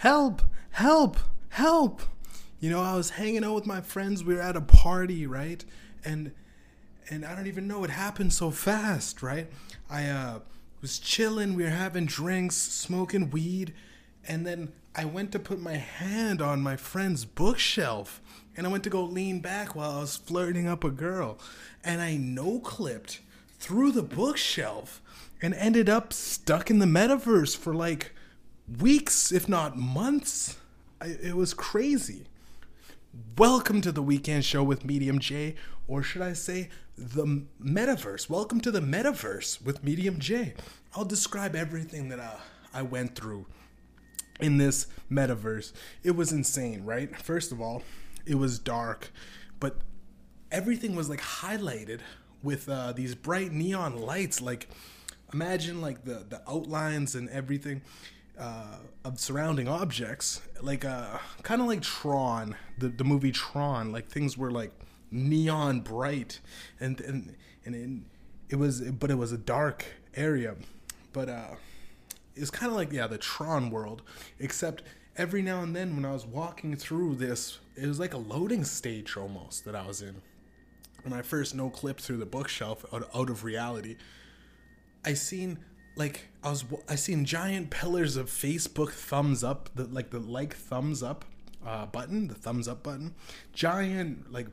help, help, help. You know, I was hanging out with my friends. We were at a party, right? And and I don't even know it happened so fast, right? I uh, was chilling. We were having drinks, smoking weed, and then I went to put my hand on my friend's bookshelf, and I went to go lean back while I was flirting up a girl, and I no clipped through the bookshelf and ended up stuck in the metaverse for like weeks, if not months. I, it was crazy. Welcome to the weekend show with Mediumjay, or should I say, the metaverse. Welcome to the metaverse with Mediumjay. I'll describe everything that uh, I went through in this metaverse. It was insane, right? First of all, it was dark, but everything was like highlighted with uh, these bright neon lights. Like, imagine like the the outlines and everything uh, of surrounding objects, like uh, kind of like Tron, the the movie Tron. Like things were like neon bright, and and and it, it was, but it was a dark area, but uh, it's kind of like yeah the Tron world, except every now and then when I was walking through this, it was like a loading stage almost that I was in. When I first no clipped through the bookshelf out, out of reality, I seen like I was I seen giant pillars of Facebook thumbs up, the like the like thumbs up uh, button, the thumbs up button, giant like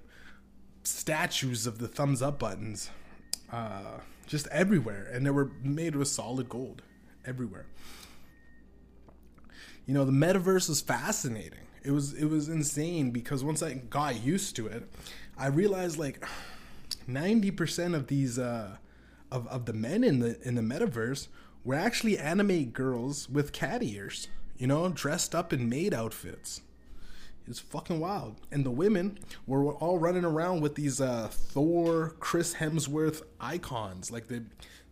statues of the thumbs up buttons, uh, just everywhere, and they were made with solid gold everywhere. You know, the metaverse was fascinating. It was it was insane because once I got used to it, I realized like ninety percent of these uh, of of the men in the in the metaverse were actually anime girls with cat ears. You know, dressed up in maid outfits. It's fucking wild. And the women were all running around with these uh, Thor, Chris Hemsworth icons. Like they,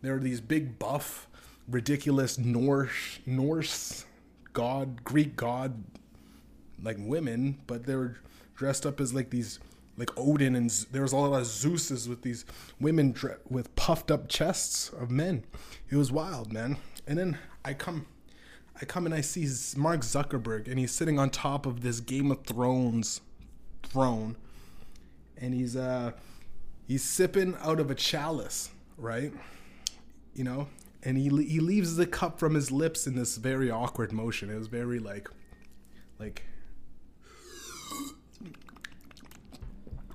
they're these big buff, ridiculous Norse, Norse god, Greek god, like women, but they were dressed up as like these, like Odin, and there was a lot of Zeus's with these women dre- with puffed up chests of men. It was wild, man. And then I come I come and I see Mark Zuckerberg, and he's sitting on top of this Game of Thrones throne, and he's uh he's sipping out of a chalice, right? You know, and he he leaves the cup from his lips in this very awkward motion. It was very like like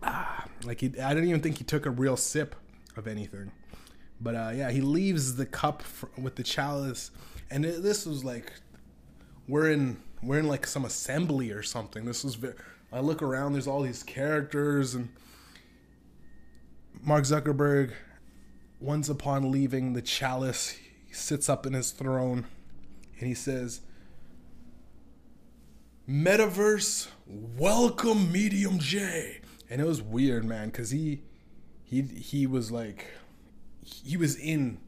ah, like he, I didn't even think he took a real sip of anything. But uh, yeah, he leaves the cup for, with the chalice and it, this was like we're in we're in like some assembly or something. This was very, I look around. There's all these characters and Mark Zuckerberg. Once upon leaving the chalice, he sits up in his throne and he says, "Metaverse, welcome Mediumjay." And it was weird, man, because he he he was like he was in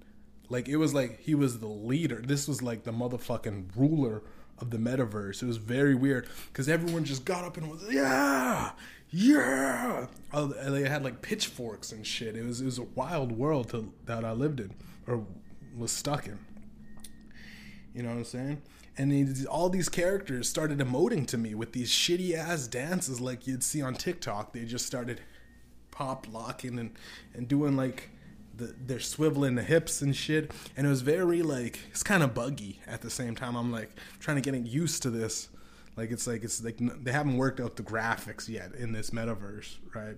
like it was like he was the leader. This was like the motherfucking ruler of the metaverse. It was very weird because everyone just got up and was yeah, yeah. Oh, they had like pitchforks and shit. It was it was a wild world to, that I lived in or was stuck in. You know what I'm saying? And all these characters started emoting to me with these shitty ass dances like you'd see on TikTok. They just started pop locking and and doing like the, they're swiveling the hips and shit, and it was very like it's kind of buggy at the same time. I'm like trying to get used to this. Like it's like it's like they haven't worked out the graphics yet in this metaverse, right?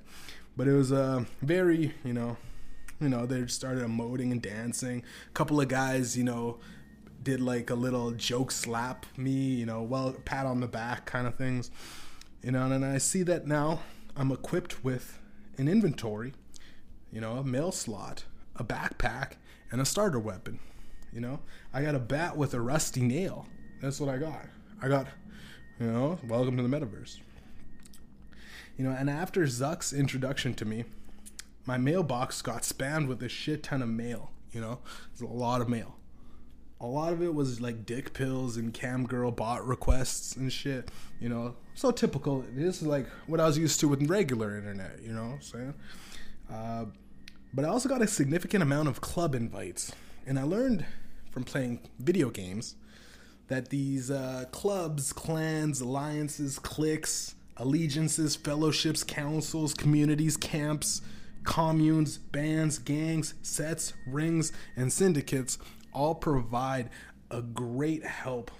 But it was uh, very you know, you know they started emoting and dancing. A couple of guys, you know, did like a little joke slap me, you know, well pat on the back kind of things, you know. And I see that now I'm equipped with an inventory you know, a mail slot, a backpack, and a starter weapon. You know, I got a bat with a rusty nail. That's what I got. I got, you know, welcome to the metaverse. You know, and after Zuck's introduction to me, my mailbox got spammed with a shit ton of mail. You know, there's a lot of mail. A lot of it was like dick pills and cam girl bot requests and shit. You know, so typical. This is like what I was used to with regular internet. You know what I'm saying? Uh, but I also got a significant amount of club invites. And I learned from playing video games that these uh, clubs, clans, alliances, cliques, allegiances, fellowships, councils, communities, camps, communes, bands, gangs, sets, rings, and syndicates all provide a great help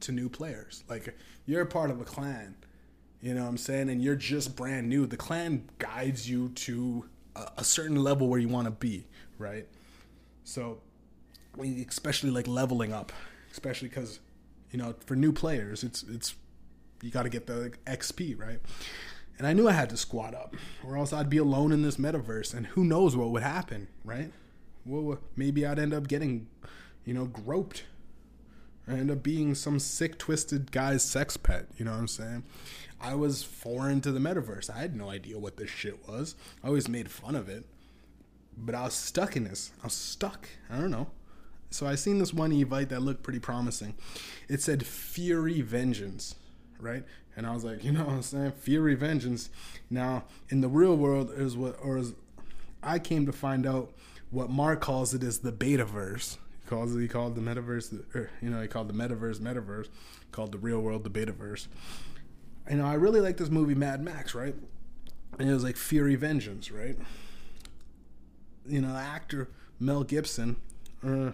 to new players. Like you're a part of a clan, you know what I'm saying, and you're just brand new. The clan guides you to a, a certain level where you want to be, right? So, especially like leveling up, especially because you know for new players, it's it's you got to get the XP, right? And I knew I had to squat up, or else I'd be alone in this metaverse, and who knows what would happen, right? Well, maybe I'd end up getting, you know, groped. I end up being some sick, twisted guy's sex pet. You know what I'm saying? I was foreign to the metaverse. I had no idea what this shit was. I always made fun of it, but I was stuck in this. I was stuck. I don't know. So I seen this one Evite that looked pretty promising. It said Fury Vengeance, right? And I was like, you know what I'm saying? Fury Vengeance. Now, in the real world, is what, or as I came to find out, what Mark calls it is the betaverse. Calls he called the metaverse, or, you know, he called the metaverse metaverse, called the real world the betaverse. You know, I really like this movie Mad Max, right? And it was like Fury Vengeance, right? You know, actor Mel Gibson, uh,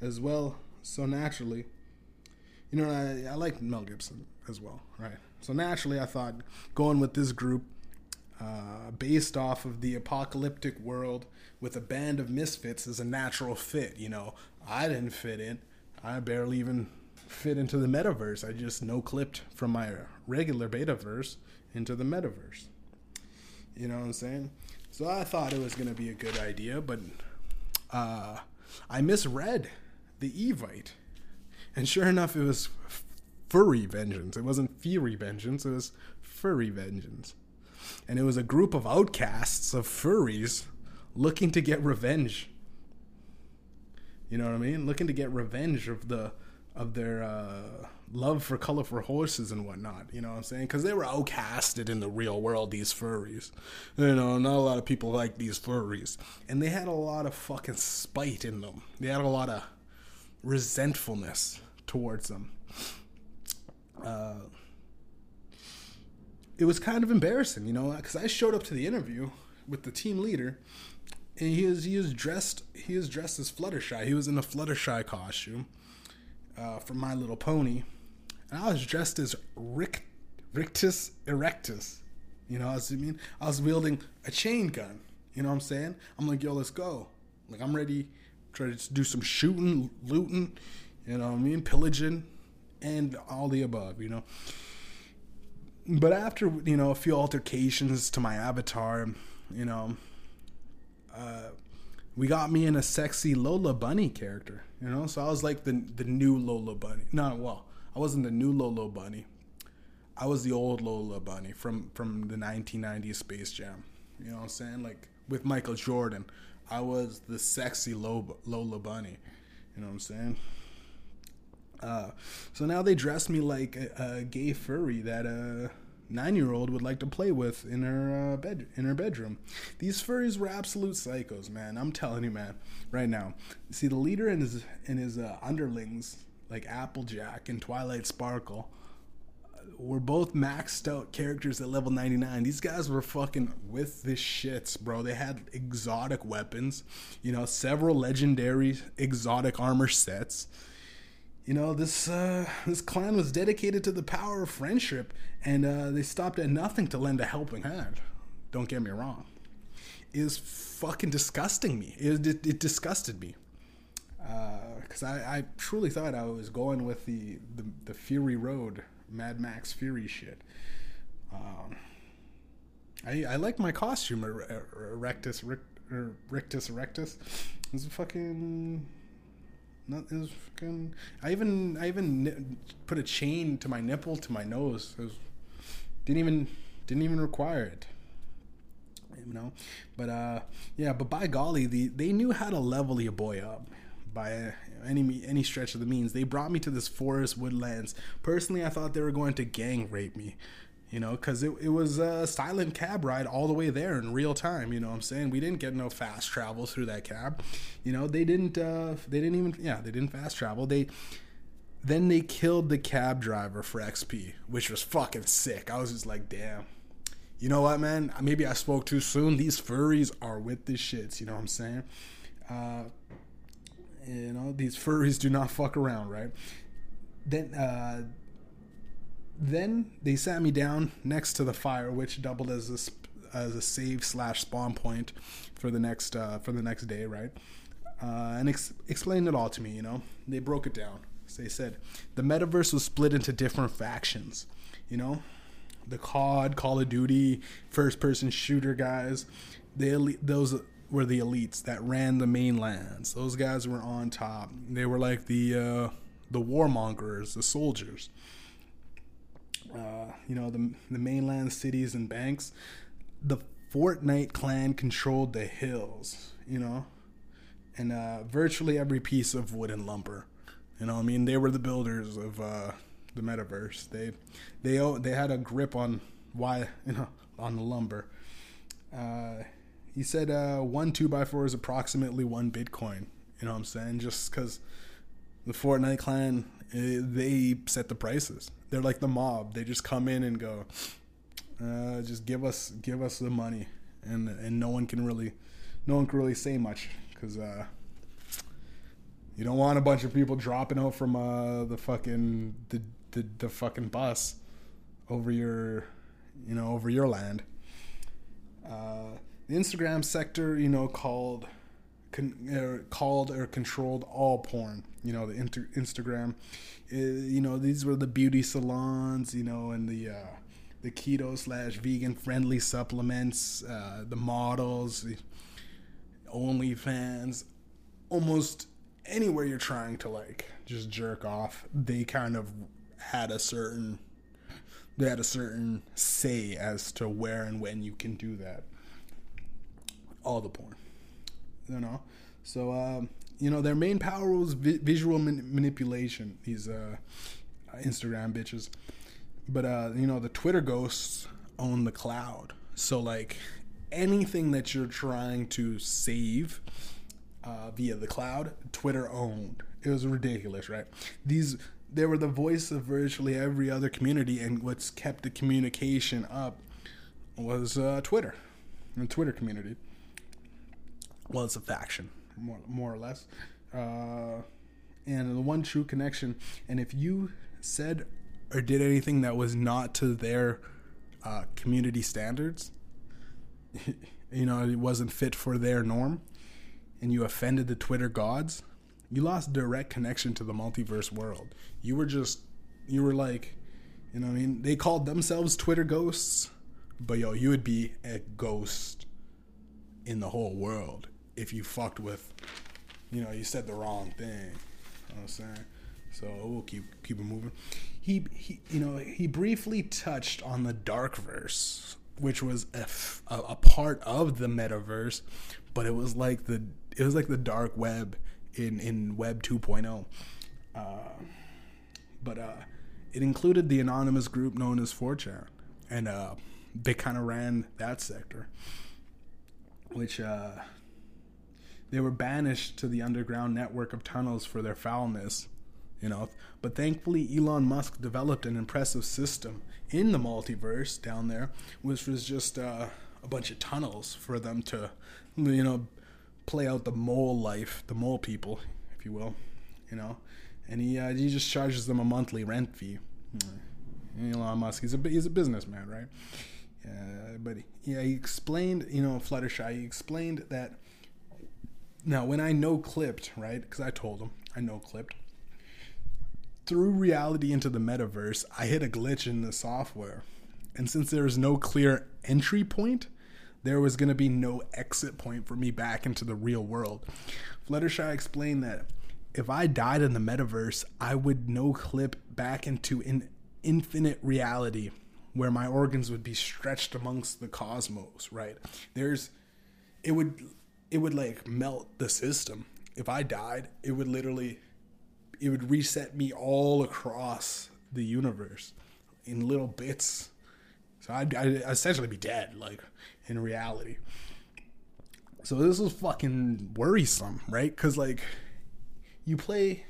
as well, so naturally. You know, I, I like Mel Gibson as well, right? So naturally, I thought going with this group, uh, based off of the apocalyptic world with a band of misfits, is a natural fit. You know, I didn't fit in. I barely even fit into the metaverse. I just no clipped from my regular betaverse into the metaverse. You know what I'm saying? So I thought it was going to be a good idea, but uh, I misread the Evite. And sure enough, it was furry vengeance. It wasn't fury vengeance, it was furry vengeance. And it was a group of outcasts of furries looking to get revenge. You know what I mean? Looking to get revenge of the of their uh, love for colorful horses and whatnot. You know what I'm saying? Because they were outcasted in the real world. These furries, you know, not a lot of people like these furries, and they had a lot of fucking spite in them. They had a lot of resentfulness towards them. Uh, it was kind of embarrassing, you know, because I showed up to the interview with the team leader, and he is he was dressed he was dressed as Fluttershy. He was in a Fluttershy costume uh, from My Little Pony, and I was dressed as Rick Rictus Erectus. You know, was I mean I was wielding a chain gun. You know what I'm saying? I'm like, yo, let's go. Like I'm ready try to do some shooting, looting, you know what I mean, pillaging, and all the above, you know. But after, you know, a few altercations to my avatar, you know, uh, we got me in a sexy Lola Bunny character, you know. So I was like the the new Lola Bunny. No, well, I wasn't the new Lola Bunny. I was the old Lola Bunny from from the 1990s Space Jam. You know what I'm saying? Like with Michael Jordan. I was the sexy Lola Bunny. You know what I'm saying? Uh, so now they dress me like a, a gay furry that a nine-year-old would like to play with in her uh, bed in her bedroom. These furries were absolute psychos, man. I'm telling you, man. Right now, see the leader and his and his uh, underlings like Applejack and Twilight Sparkle were both maxed out characters at level 99. These guys were fucking with the shits, bro. They had exotic weapons, you know, several legendary exotic armor sets. You know, this uh, this clan was dedicated to the power of friendship, and uh, they stopped at nothing to lend a helping hand. Don't get me wrong. It was fucking disgusting me. It, it, it disgusted me because uh, I, I truly thought I was going with the, the, the Fury Road Mad Max Fury shit. Um, I I like my costume, Erectus Rictus Erectus. It's fucking. Not is fucking. I even I even put a chain to my nipple to my nose. It was, didn't even didn't even require it. You know, but uh, yeah. But by golly, the they knew how to level your boy up by any any stretch of the means. They brought me to this forest woodlands. Personally, I thought they were going to gang rape me. You know, because it, it was a silent cab ride all the way there in real time. You know I'm saying? We didn't get no fast travel through that cab. You know, they didn't, uh, they didn't even, yeah, they didn't fast travel. They, then they killed the cab driver for XP, which was fucking sick. I was just like, damn. You know what, man? Maybe I spoke too soon. These furries are with the shits. You know what I'm saying? Uh, you know, these furries do not fuck around, right? Then, uh, then they sat me down next to the fire, which doubled as a as a save slash spawn point for the next uh, for the next day, right? Uh, and ex- explained it all to me. You know, they broke it down. So they said the metaverse was split into different factions. You know, the COD, Call of Duty, first person shooter guys. The elite, those were the elites that ran the mainlands. Those guys were on top. They were like the uh, the warmongers, the soldiers. Uh, you know, the the mainland cities and banks. The Fortnite clan controlled the hills. You know, and uh, virtually every piece of wood and lumber. You know, I mean, they were the builders of uh, the metaverse. They they they had a grip on why you know on the lumber. Uh, he said uh, one two by four is approximately one Bitcoin. You know what I'm saying? Just because the Fortnite clan eh, they set the prices. They're like the mob. They just come in and go, uh, just give us give us the money, and and no one can really, no one can really say much because uh, you don't want a bunch of people dropping out from uh, the fucking the, the the fucking bus over your you know over your land. Uh, the Instagram sector, you know, called con, uh, called or controlled all porn. You know, the inter- Instagram. Uh, you know, these were the beauty salons. You know, and the uh, the keto slash vegan friendly supplements. Uh, the models, the OnlyFans, almost anywhere you're trying to like just jerk off. They kind of had a certain they had a certain say as to where and when you can do that all the porn. You know, so um, you know their main power was vi- visual man- manipulation. These uh, Instagram bitches, but uh, you know the Twitter ghosts own the cloud. So like anything that you're trying to save uh, via the cloud, Twitter owned. It was ridiculous, right? These they were the voice of virtually every other community, and what's kept the communication up was uh, Twitter, the Twitter community well, it's a faction, more, more or less. Uh, and the one true connection. And if you said or did anything that was not to their uh, community standards, you know, it wasn't fit for their norm, and you offended the Twitter gods, you lost direct connection to the multiverse world. You were just, you were like, you know I mean? They called themselves Twitter ghosts, but yo, you would be a ghost in the whole world if you fucked with, you know, you said the wrong thing. You know what I'm saying? So we'll keep keep it moving. He he, you know, he briefly touched on the dark verse, which was a, part of the metaverse, but it was like the it was like the dark web in in Web 2.0. Uh, but uh, it included the anonymous group known as 4chan, and uh, they kind of ran that sector, which uh, they were banished to the underground network of tunnels for their foulness, you know. But thankfully, Elon Musk developed an impressive system in the multiverse down there, which was just uh, a bunch of tunnels for them to, you know, play out the mole life, the mole people, if you will, you know. And he uh, he just charges them a monthly rent fee. Elon Musk, he's a he's a businessman, right? Uh, but yeah, he explained, you know, Fluttershy. He explained that now, when I no clipped, right? Because I told him I no clipped. Through reality into the metaverse, I hit a glitch in the software. And since there is no clear entry point, there was going to be no exit point for me back into the real world. Fluttershy explained that if I died in the metaverse, I would no clip back into an infinite reality where my organs would be stretched amongst the cosmos, right? There's, it would it would like melt the system. If I died, it would literally it would reset me all across the universe in little bits. So I'd, I'd essentially be dead, like in reality. So this was fucking worrisome, right? Because like you play,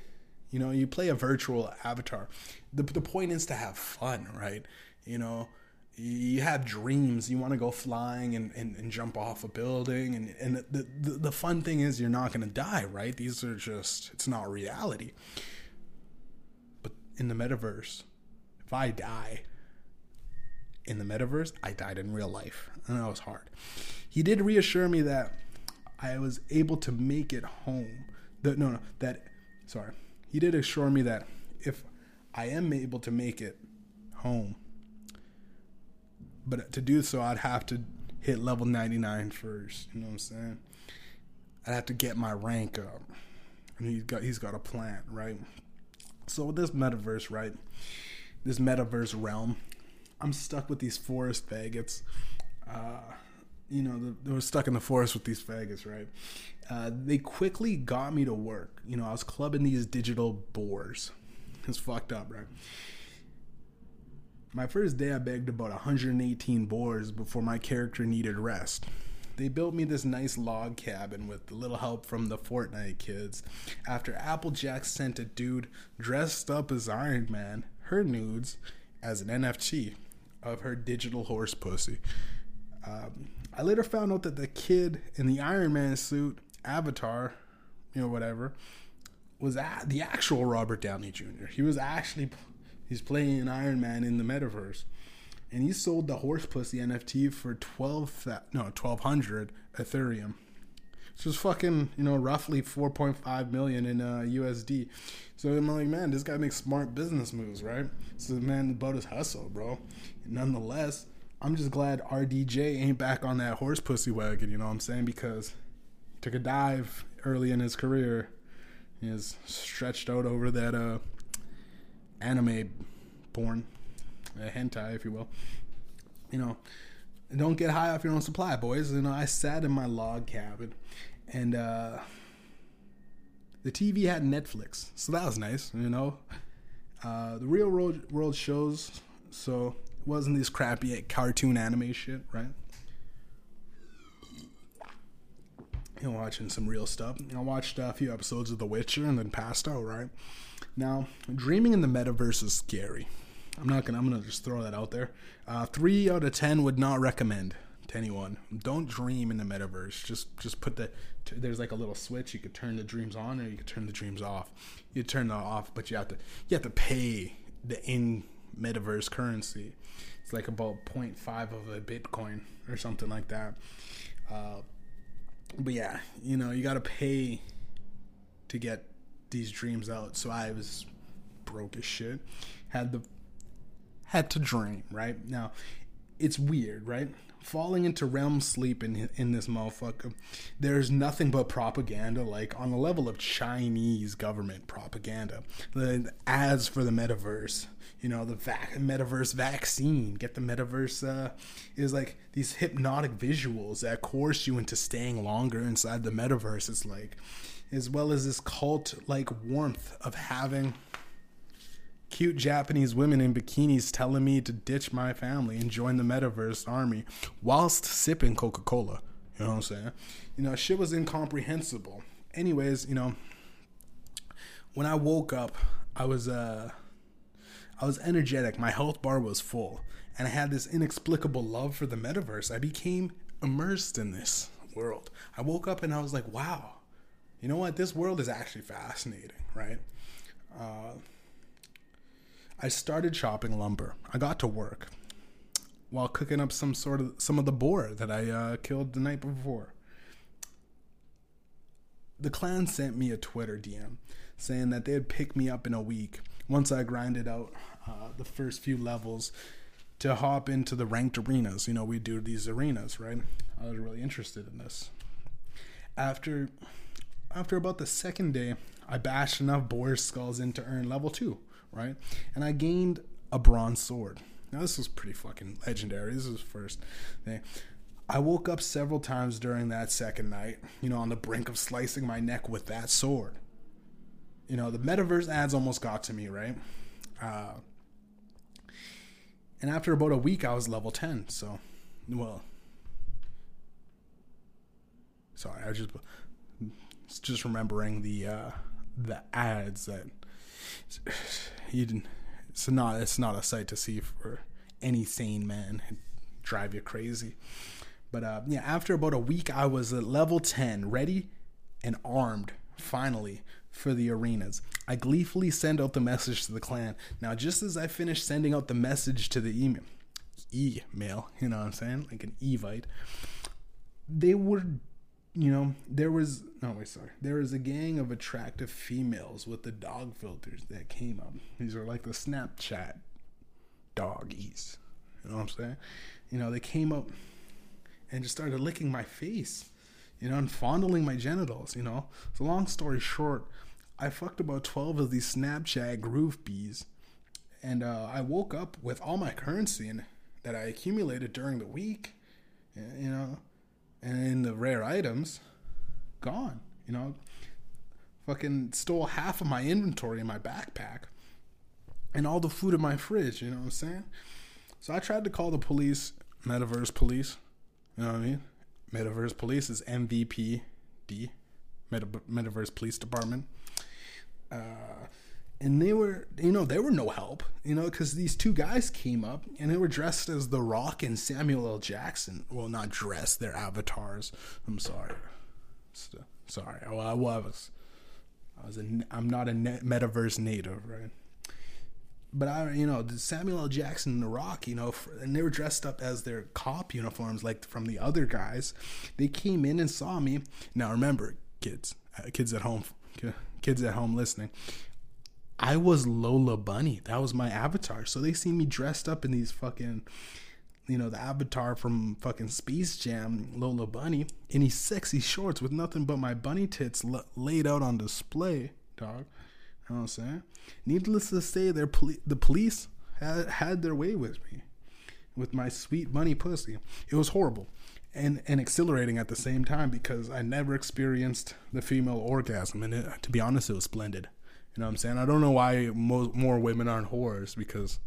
You know, you play a virtual avatar. The the point is to have fun, right? You know, you have dreams. You want to go flying and, and, and jump off a building, and and the, the the fun thing is you're not going to die, right? These are just it's not reality. But in the metaverse, if I die in the metaverse, I died in real life, and that was hard. He did reassure me that I was able to make it home. That no, no, that sorry. He did assure me that if I am able to make it home, but to do so, I'd have to hit level 99 first. You know what I'm saying? I'd have to get my rank up, and he's got he's got a plan, right? So with this metaverse, right? This metaverse realm, I'm stuck with these forest faggots. Uh, you know, the, they were stuck in the forest with these faggots, right? Uh, they quickly got me to work. You know, I was clubbing these digital boars. It's fucked up, right? My first day, I begged about 118 boars before my character needed rest. They built me this nice log cabin with a little help from the Fortnite kids. After Applejack sent a dude dressed up as Iron Man her nudes as an NFT of her digital horse pussy. Um, I later found out that the kid in the Iron Man suit, Avatar, you know, whatever, was the actual Robert Downey Jr. He was actually he's playing an Iron Man in the metaverse, and he sold the horse pussy NFT for twelve no twelve hundred Ethereum, which was fucking you know roughly four point five million in uh, USD. So I'm like, man, this guy makes smart business moves, right? So man, about his hustle, bro. nonetheless I'm just glad RDJ ain't back on that horse pussy wagon, you know what I'm saying? Because took a dive early in his career. He is stretched out over that uh, anime porn, uh, hentai, if you will. You know, don't get high off your own supply, boys. You know, I sat in my log cabin and uh, the TV had Netflix, so that was nice, you know. Uh, the real world, world shows, so it wasn't this crappy cartoon anime shit, right? You know, watching some real stuff. I watched a few episodes of The Witcher and then passed out, right? Now, dreaming in the metaverse is scary. I'm not gonna. I'm gonna just throw that out there. Uh, three out of ten would not recommend to anyone. Don't dream in the metaverse. Just just put the. There's like a little switch. You could turn the dreams on or you could turn the dreams off. You turn them off, but you have to. You have to pay the in metaverse currency. It's like about 0.5 of a Bitcoin or something like that. Uh, but yeah, you know, you got to pay to get these dreams out. So I was broke as shit. Had the had to dream, right? Now, it's weird, right? Falling into REM sleep in in this motherfucker. There's nothing but propaganda, like on the level of Chinese government propaganda. The ads for the metaverse you know the vac- metaverse vaccine get the metaverse uh, is like these hypnotic visuals that coerce you into staying longer inside the metaverse it's like as well as this cult like warmth of having cute japanese women in bikinis telling me to ditch my family and join the metaverse army whilst sipping coca-cola you know what i'm saying you know shit was incomprehensible anyways you know when i woke up i was uh I was energetic. My health bar was full. And I had this inexplicable love for the metaverse. I became immersed in this world. I woke up and I was like, wow, you know what? This world is actually fascinating, right? Uh, I started chopping lumber. I got to work while cooking up some sort of some of the boar that I uh, killed the night before. The clan sent me a Twitter DM saying that they'd pick me up in a week once I grinded out uh, the first few levels to hop into the ranked arenas. You know, we do these arenas, right? I was really interested in this. After after about the second day, I bashed enough boar skulls in to earn level two, right? And I gained a bronze sword. Now this was pretty fucking legendary. This was first thing. I woke up several times during that second night, you know, on the brink of slicing my neck with that sword you know, the metaverse ads almost got to me, right? Uh, and after about a week, I was level 10. So, well, sorry, I just just remembering the uh, the ads that you didn't. It's not. It's not a sight to see for any sane man. It'd drive you crazy. But uh, yeah, after about a week, I was at level ten, ready and armed. Finally, for the arenas. I gleefully send out the message to the clan. Now, just as I finished sending out the message to the email, email, you know what I'm saying, like an evite, they were, you know, there was no wait, sorry, there was a gang of attractive females with the dog filters that came up. These are like the Snapchat doggies. You know what I'm saying? You know, they came up and just started licking my face, you know, and fondling my genitals, you know. So long story short, I fucked about 12 of these Snapchat groove bees. And uh, I woke up with all my currency in, that I accumulated during the week, you know, and the rare items, gone. You know, fucking stole half of my inventory in my backpack and all the food in my fridge. You know what I'm saying? So I tried to call the police, Metaverse Police. You know what I mean? Metaverse Police is MVPD, Meta- Metaverse Police Department. Uh, and they were, you know, they were no help, you know, because these two guys came up and they were dressed as The Rock and Samuel L. Jackson. Well, not dressed, they're avatars. I'm sorry. So, sorry. Well, I was. I was a, I'm not a metaverse native, right? But I, you know, Samuel L. Jackson and The Rock, you know, and they were dressed up as their cop uniforms, like from the other guys. They came in and saw me. Now, remember, kids, uh, kids at home, kids at home listening. I was Lola Bunny. That was my avatar. So they see me dressed up in these fucking, you know, the avatar from fucking Space Jam, Lola Bunny, in these sexy shorts with nothing but my bunny tits l- laid out on display, dog. You know what I'm saying? Needless to say, their poli- the police had, had their way with me, with my sweet bunny pussy. It was horrible and, and exhilarating at the same time because I never experienced the female orgasm. And it, to be honest, it was splendid. You know what I'm saying? I don't know why mo- more women aren't whores because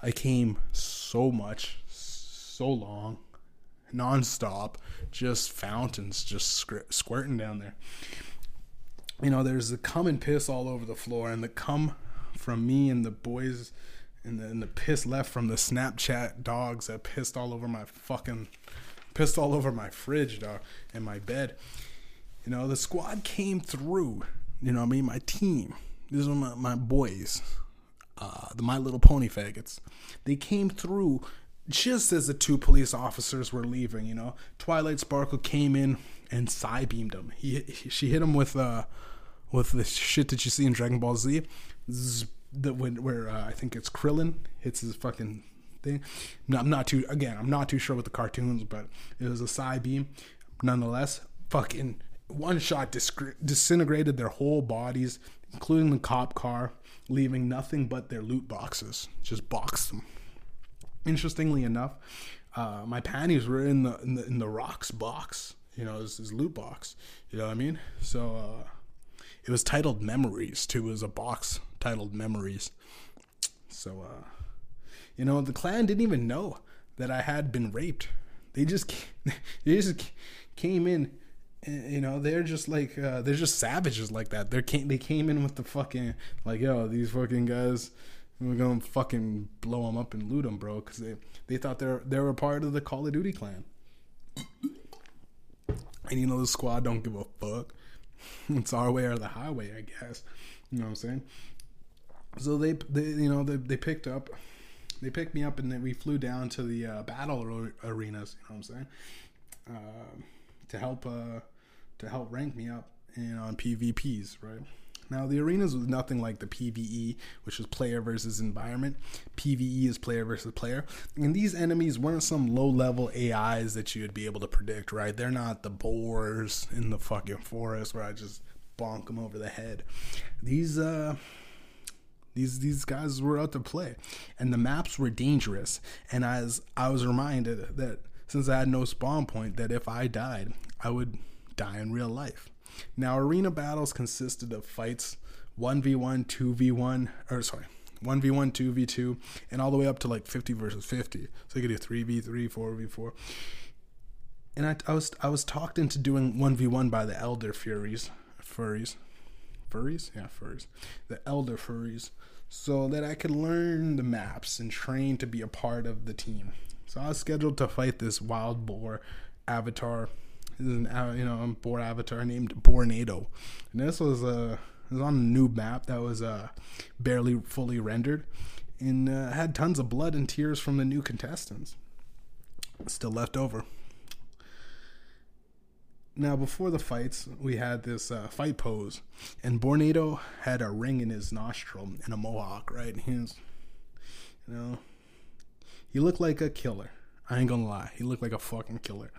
I came so much, so long, nonstop, just fountains just squirting down there. You know, there's the cum and piss all over the floor, and the cum from me and the boys, and the, and the piss left from the Snapchat dogs that pissed all over my fucking, pissed all over my fridge, dog, and my bed. You know, the squad came through. You know, I mean, my team these are my, my boys, uh, the My Little Pony faggots. They came through just as the two police officers were leaving. You know, Twilight Sparkle came in and side beamed him. He, he, she hit him with uh with the shit that you see in Dragon Ball Z. The when where uh, I think it's Krillin hits his fucking thing. No, I'm not too again. I'm not too sure with the cartoons, but it was a side beam. Nonetheless, fucking one shot disintegrated their whole bodies including the cop car, leaving nothing but their loot boxes. Just boxed them. Interestingly enough, uh, my panties were in the, in the in the rocks box. You know, his, his loot box. You know what I mean? So uh, it was titled Memories too. It was a box titled Memories. So uh, you know, the clan didn't even know that I had been raped. They just they just came in you know they're just like uh, they're just savages like that. They came they came in with the fucking like yo these fucking guys we're gonna fucking blow them up and loot them, bro, because they they thought they're they were part of the Call of Duty clan. And you know the squad don't give a fuck. it's our way or the highway, I guess. You know what I'm saying? So they they you know they they picked up they picked me up and then we flew down to the uh, battle arenas. You know what I'm saying? Uh, to help uh, to help rank me up in on PvPs, right? Now the arenas was nothing like the PVE, which was player versus environment. PVE is player versus player, and these enemies weren't some low-level AIs that you would be able to predict, right? They're not the boars in the fucking forest where I just bonk them over the head. These uh these these guys were out to play, and the maps were dangerous. And as I was reminded that since I had no spawn point, that if I died, I would die in real life. Now, arena battles consisted of fights 1v1, 2v1, or sorry, 1v1, 2v2, and all the way up to like 50 versus 50. So you could do 3v3, 4v4. And I, I was I was talked into doing 1v1 by the Elder Furies, furries, furries, yeah, furries, the elder furries, so that I could learn the maps and train to be a part of the team. So I was scheduled to fight this wild boar avatar. Is an you know boar avatar named Bornado, and this was a uh, was on a new map that was uh barely fully rendered, and uh, had tons of blood and tears from the new contestants. Still left over. Now, before the fights, we had this uh, fight pose, and Bornado had a ring in his nostril and a mohawk, right? He's, you know, he looked like a killer. I ain't gonna lie, he looked like a fucking killer.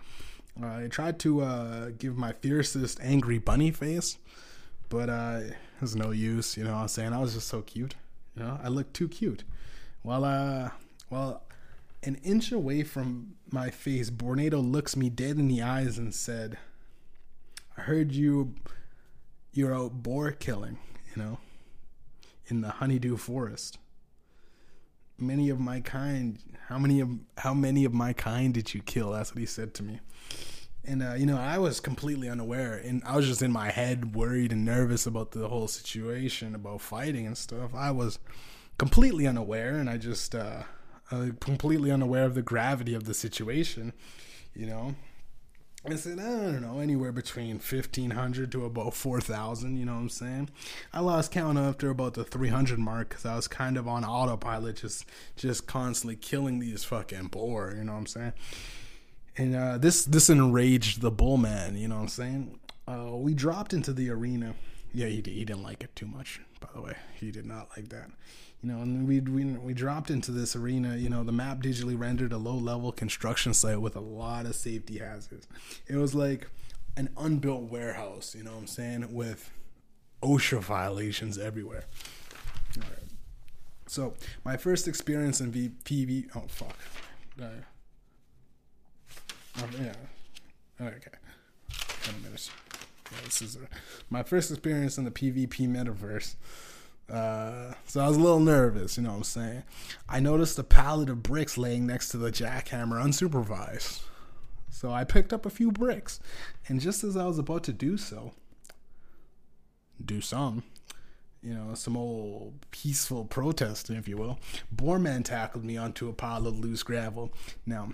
Uh, I tried to uh, give my fiercest angry bunny face, but uh, it was no use. You know what I'm saying? I was just so cute. You know, I looked too cute. Well, uh, well, an inch away from my face, Bornado looks me dead in the eyes and said, I heard you you're out boar killing, you know, in the honeydew forest. Many of my kind, how many of how many of my kind did you kill? That's what he said to me. And uh, you know, I was completely unaware, and I was just in my head, worried and nervous about the whole situation, about fighting and stuff. I was completely unaware, and I just uh, uh, completely unaware of the gravity of the situation. You know, I said, I don't know, anywhere between 1,500 to about 4,000, you know what I'm saying? I lost count after about the 300 mark because I was kind of on autopilot, just just constantly killing these fucking boar, you know what I'm saying? And uh, this this enraged the bull man, you know what I'm saying? Uh, we dropped into the arena. Yeah, he, he didn't like it too much, by the way. He did not like that you know, and we we we dropped into this arena. You know, the map digitally rendered a low level construction site with a lot of safety hazards. It was like an unbuilt warehouse. You know what I'm saying? With OSHA violations everywhere. So my first experience in v- PV. Oh fuck. Oh, yeah. Okay. Ten minutes. Yeah, this is a, my first experience in the PvP metaverse. Uh, so I was a little nervous, you know what I'm saying? I noticed a pallet of bricks laying next to the jackhammer unsupervised. So I picked up a few bricks, and just as I was about to do so, do some, you know, some old peaceful protesting, if you will, Boarman tackled me onto a pile of loose gravel. Now,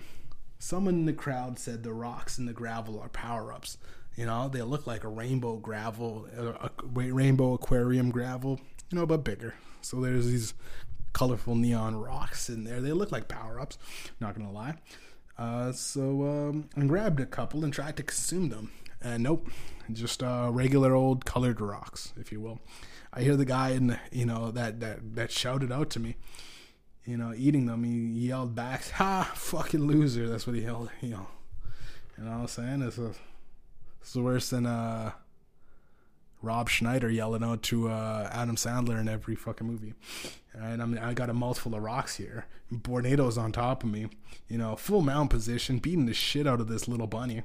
someone in the crowd said the rocks and the gravel are power ups. You know, they look like a rainbow gravel, a rainbow aquarium gravel you know, but bigger. So there's these colorful neon rocks in there. They look like power ups, not gonna lie. Uh, so um, I grabbed a couple and tried to consume them. And nope, just uh, regular old colored rocks, if you will. I hear the guy in you know that that that shouted out to me, you know, eating them. He yelled back, "Ha, fucking loser!" That's what he yelled. You know, and I was saying is, this is worse than uh Rob Schneider yelling out to uh, Adam Sandler in every fucking movie. And I mean, I got a mouthful of rocks here. Bornado's on top of me, you know, full mount position, beating the shit out of this little bunny.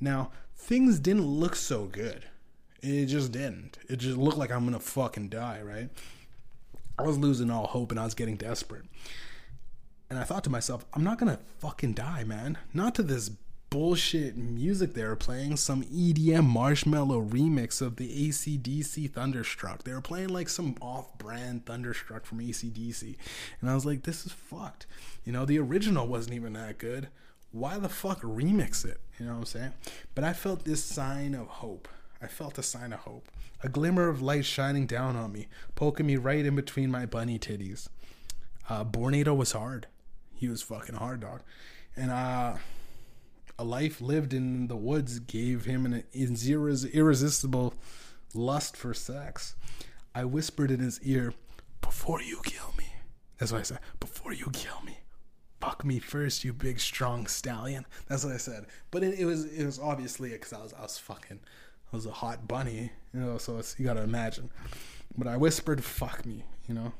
Now, things didn't look so good. It just didn't. It just looked like I'm gonna fucking die, right? I was losing all hope and I was getting desperate. And I thought to myself, I'm not gonna fucking die, man. Not to this bullshit music they were playing, some EDM Marshmello remix of the ACDC Thunderstruck. They were playing like some off brand Thunderstruck from ACDC. And I was like, this is fucked. You know, the original wasn't even that good. Why the fuck remix it? You know what I'm saying? But I felt this sign of hope. I felt a sign of hope. A glimmer of light shining down on me, poking me right in between my bunny titties. Uh, Bornado was hard. He was fucking hard, dog. And uh a life lived in the woods gave him an irresistible lust for sex. I whispered in his ear, Before you kill me. That's what I said. Before you kill me. Fuck me first, you big strong stallion. That's what I said. But it, it was it was obviously because I was I was fucking I was a hot bunny, you know. So you gotta imagine. But I whispered, "Fuck me," you know.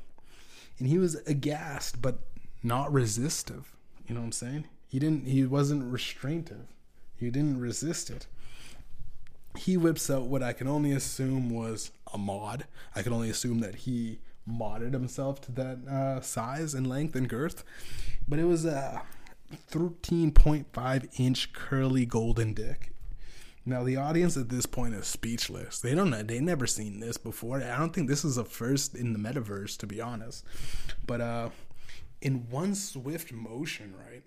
And he was aghast, but not resistive. You know what I'm saying? He didn't he wasn't restraintive. He didn't resist it. He whips out what I can only assume was a mod. I can only assume that he modded himself to that uh, size and length and girth. But it was a 13.5 inch curly golden dick. Now the audience at this point is speechless. They don't know. They never seen this before. I don't think this is a first in the metaverse, to be honest. But uh, in one swift motion, right?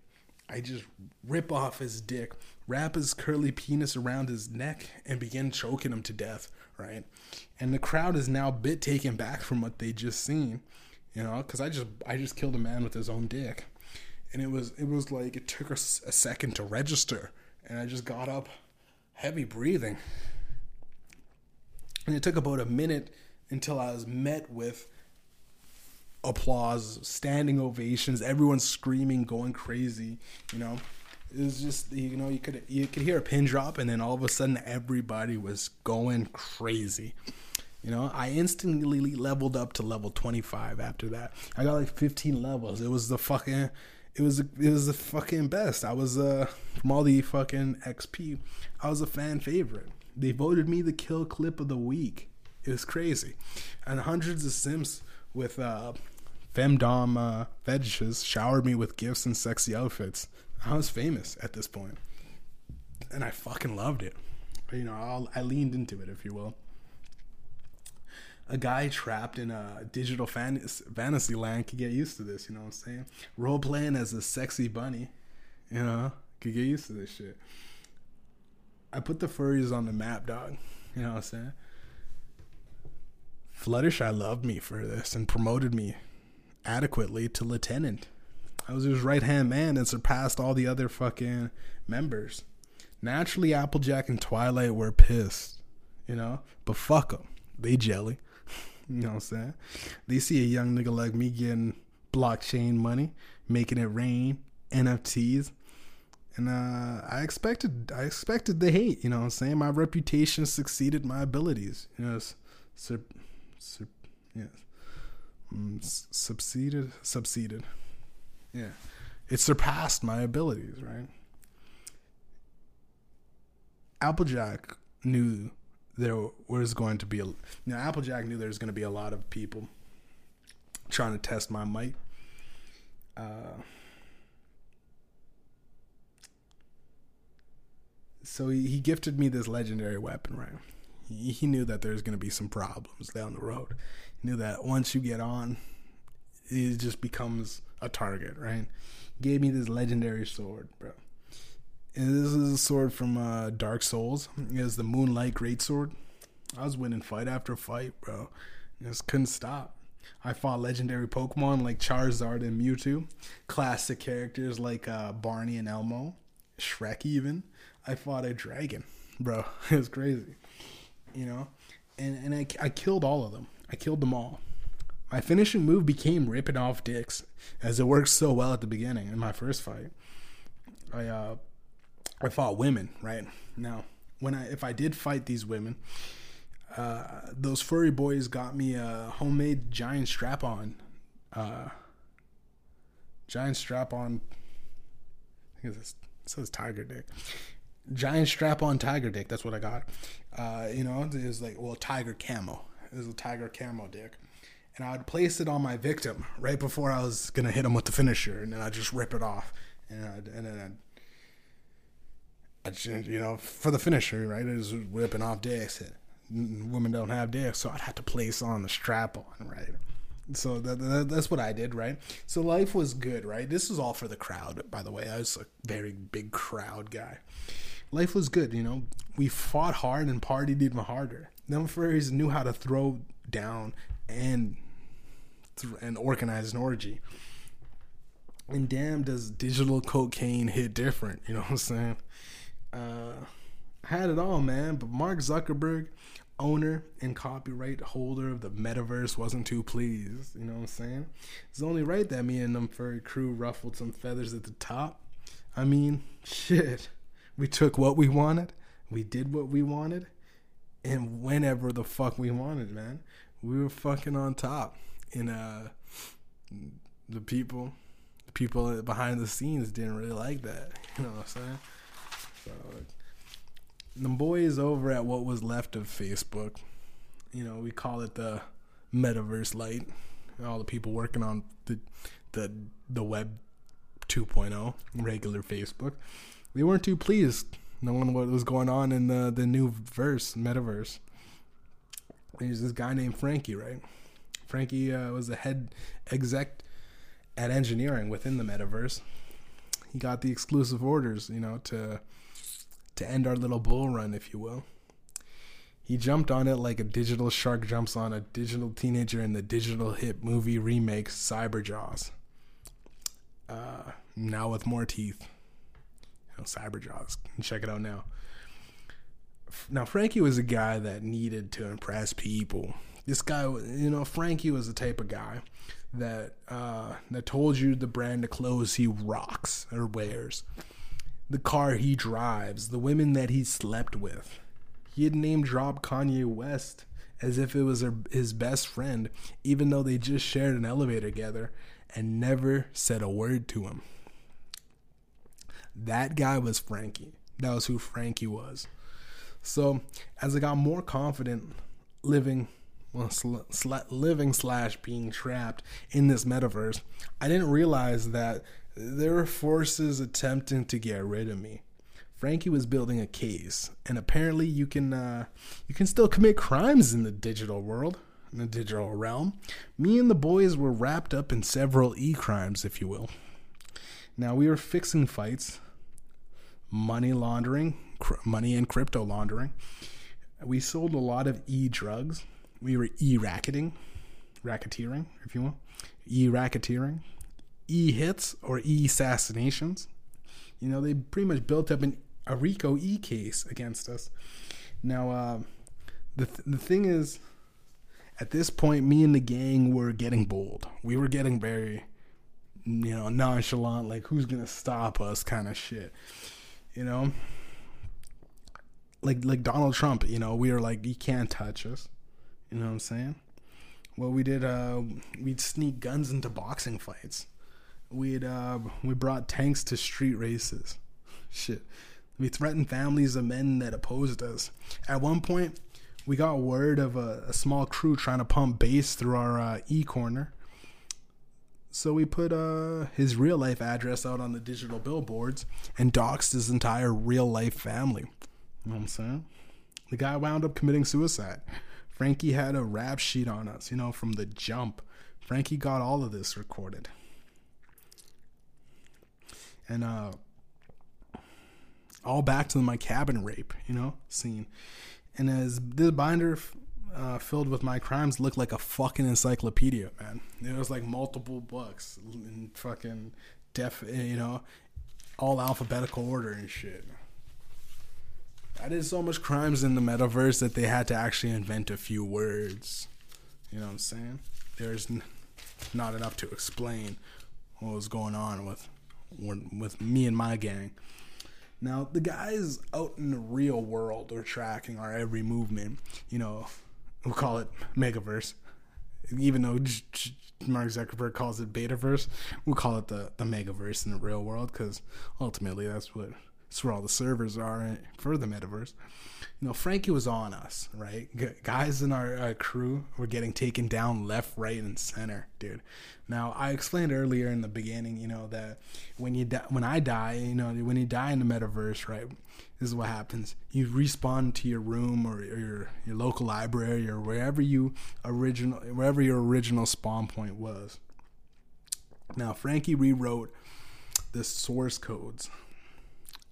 I just rip off his dick, wrap his curly penis around his neck, and begin choking him to death, right? And the crowd is now a bit taken back from what they just seen, you know, because I just I just killed a man with his own dick, and it was it was like it took a, a second to register, and I just got up, heavy breathing, and it took about a minute until I was met with applause, standing ovations, everyone screaming, going crazy. You know, it was just you know you could you could hear a pin drop, and then all of a sudden everybody was going crazy. You know, I instantly leveled up to level 25 after that. I got like 15 levels. It was the fucking it was it was the fucking best. I was uh from all the fucking XP, I was a fan favorite. They voted me the kill clip of the week. It was crazy, and hundreds of sims with uh, femdom uh, fetishes showered me with gifts and sexy outfits. I was famous at this point, and I fucking loved it. You know, I'll, I leaned into it, if you will. A guy trapped in a digital fantasy, fantasy land could get used to this. You know what I'm saying? Role playing as a sexy bunny, you know, could get used to this shit. I put the furries on the map, dog. You know what I'm saying? Fluttershy loved me for this and promoted me adequately to lieutenant. I was his right hand man and surpassed all the other fucking members. Naturally, Applejack and Twilight were pissed, you know, but fuck them. They jelly. you know what I'm saying? They see a young nigga like me getting blockchain money, making it rain, NFTs. And uh, I expected I expected the hate, you know what I'm saying? My reputation succeeded my abilities. You know, sur- sur- yes. Mm, succeeded, succeeded. Yeah, it surpassed my abilities. Right. Applejack knew there was going to be a. Know, Applejack knew there was going to be a lot of people trying to test my might. Uh, so he, he gifted me this legendary weapon, right? He, he knew that there's going to be some problems down the road He knew that once you get on, it just becomes a target, right? Gave me this legendary sword, bro. And this is a sword from uh, Dark Souls. It is the Moonlight Great Sword. I was winning fight after fight, bro. Just couldn't stop. I fought legendary Pokemon like Charizard and Mewtwo, classic characters like uh, Barney and Elmo, Shrek even. I fought a dragon, bro. It was crazy, you know, and and I, I killed all of them. I killed them all. My finishing move became ripping off dicks, as it worked so well at the beginning in my first fight. I uh, I fought women right now. When I if I did fight these women, uh, those furry boys got me a homemade giant strap on, uh, giant strap on. I it says tiger dick. Giant strap on tiger dick. That's what I got. Uh, you know, it was like well tiger camo it was a tiger camo dick. And I would place it on my victim right before I was gonna hit him with the finisher, and then I'd just rip it off, and I'd, and then I'd, you know for the finisher, right? It was ripping off dicks. Women don't have dicks, so I'd have to place on the strap on, right? So that, that, that's what I did, right? So life was good, right? This is all for the crowd, by the way. I was a very big crowd guy. Life was good, you know. We fought hard and partied even harder. Them furries knew how to throw down and and organize an orgy. And damn, does digital cocaine hit different? You know what I'm saying? Uh, had it all, man. But Mark Zuckerberg, owner and copyright holder of the metaverse, wasn't too pleased. You know what I'm saying? It's only right that me and them furry crew ruffled some feathers at the top. I mean, shit. We took what we wanted. We did what we wanted and whenever the fuck we wanted, man. We were fucking on top. And uh the people the people behind the scenes didn't really like that. You know what I'm saying? So the boys over at what was left of Facebook, you know, we call it the metaverse light. All the people working on the the the web 2.0 regular Facebook, they weren't too pleased knowing what was going on in the the new verse, metaverse. There's this guy named Frankie, right? Frankie uh, was the head exec at engineering within the metaverse. He got the exclusive orders, you know, to to end our little bull run, if you will. He jumped on it like a digital shark jumps on a digital teenager in the digital hit movie remake Cyberjaws. Uh, now with more teeth. Know, Cyberjaws. Check it out now. Now, Frankie was a guy that needed to impress people. This guy, you know, Frankie was the type of guy that uh, that told you the brand of clothes he rocks or wears, the car he drives, the women that he slept with. He had name dropped Kanye West as if it was his best friend, even though they just shared an elevator together and never said a word to him. That guy was Frankie. That was who Frankie was. So, as I got more confident living well, sl- sl- living slash being trapped in this metaverse, I didn't realize that there were forces attempting to get rid of me. Frankie was building a case, and apparently you can uh, you can still commit crimes in the digital world, in the digital realm. Me and the boys were wrapped up in several e crimes, if you will. Now we were fixing fights, money laundering, cr- money and crypto laundering. We sold a lot of e drugs we were e-racketing, racketeering, if you will, e-racketeering, e-hits or e-assassinations. You know, they pretty much built up an a RICO e case against us. Now, uh, the th- the thing is, at this point, me and the gang were getting bold. We were getting very, you know, nonchalant, like who's gonna stop us, kind of shit. You know, like like Donald Trump. You know, we were like, you can't touch us. You know what I'm saying? Well, we did. Uh, we'd sneak guns into boxing fights. We'd uh, we brought tanks to street races. Shit, we threatened families of men that opposed us. At one point, we got word of a, a small crew trying to pump bass through our uh, e corner. So we put uh, his real life address out on the digital billboards and doxed his entire real life family. You know what I'm saying? The guy wound up committing suicide. Frankie had a rap sheet on us, you know, from the jump. Frankie got all of this recorded. And uh all back to my cabin rape, you know, scene. And as this binder uh, filled with my crimes looked like a fucking encyclopedia, man. It was like multiple books in fucking def, you know, all alphabetical order and shit. I did so much crimes in the metaverse that they had to actually invent a few words. You know what I'm saying? There's n- not enough to explain what was going on with with me and my gang. Now, the guys out in the real world are tracking our every movement. You know, we'll call it Megaverse. Even though Mark Zuckerberg calls it Betaverse, we'll call it the, the Megaverse in the real world because ultimately that's what that's where all the servers are for the metaverse. You know, Frankie was on us, right? G- guys in our uh, crew were getting taken down left, right, and center, dude. Now, I explained earlier in the beginning, you know, that when you di- when I die, you know, when you die in the metaverse, right? This is what happens. You respawn to your room or, or your your local library or wherever you original wherever your original spawn point was. Now, Frankie rewrote the source codes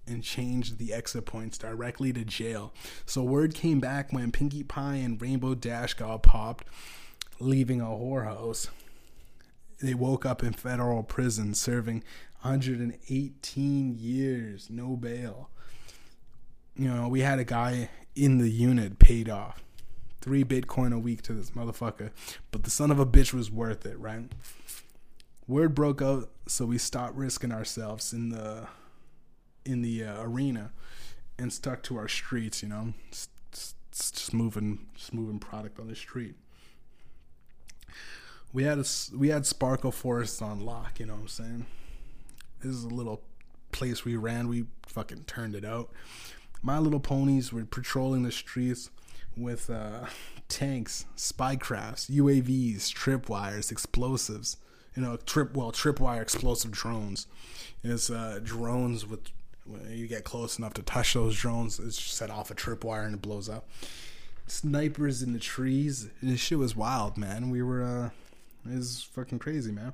and changed the exit points directly to jail. So word came back when Pinkie Pie and Rainbow Dash got popped, leaving a whorehouse. They woke up in federal prison serving 118 years, no bail. You know, we had a guy in the unit paid off. Three Bitcoin a week to this motherfucker. But the son of a bitch was worth it, right? Word broke out, so we stopped risking ourselves in the in the uh, arena and stuck to our streets. You know, just moving, just moving product on the street. We had a, we had Sparkle Forest on lock. You know what I'm saying? This is a little place we ran. We fucking turned it out. My little ponies were patrolling the streets with uh, tanks, spy crafts, UAVs, tripwires, explosives. You know, trip well, tripwire explosive drones. It's uh, drones with when you get close enough to touch those drones, it's set off a tripwire and it blows up. Snipers in the trees. This shit was wild, man. We were, uh, it was fucking crazy, man.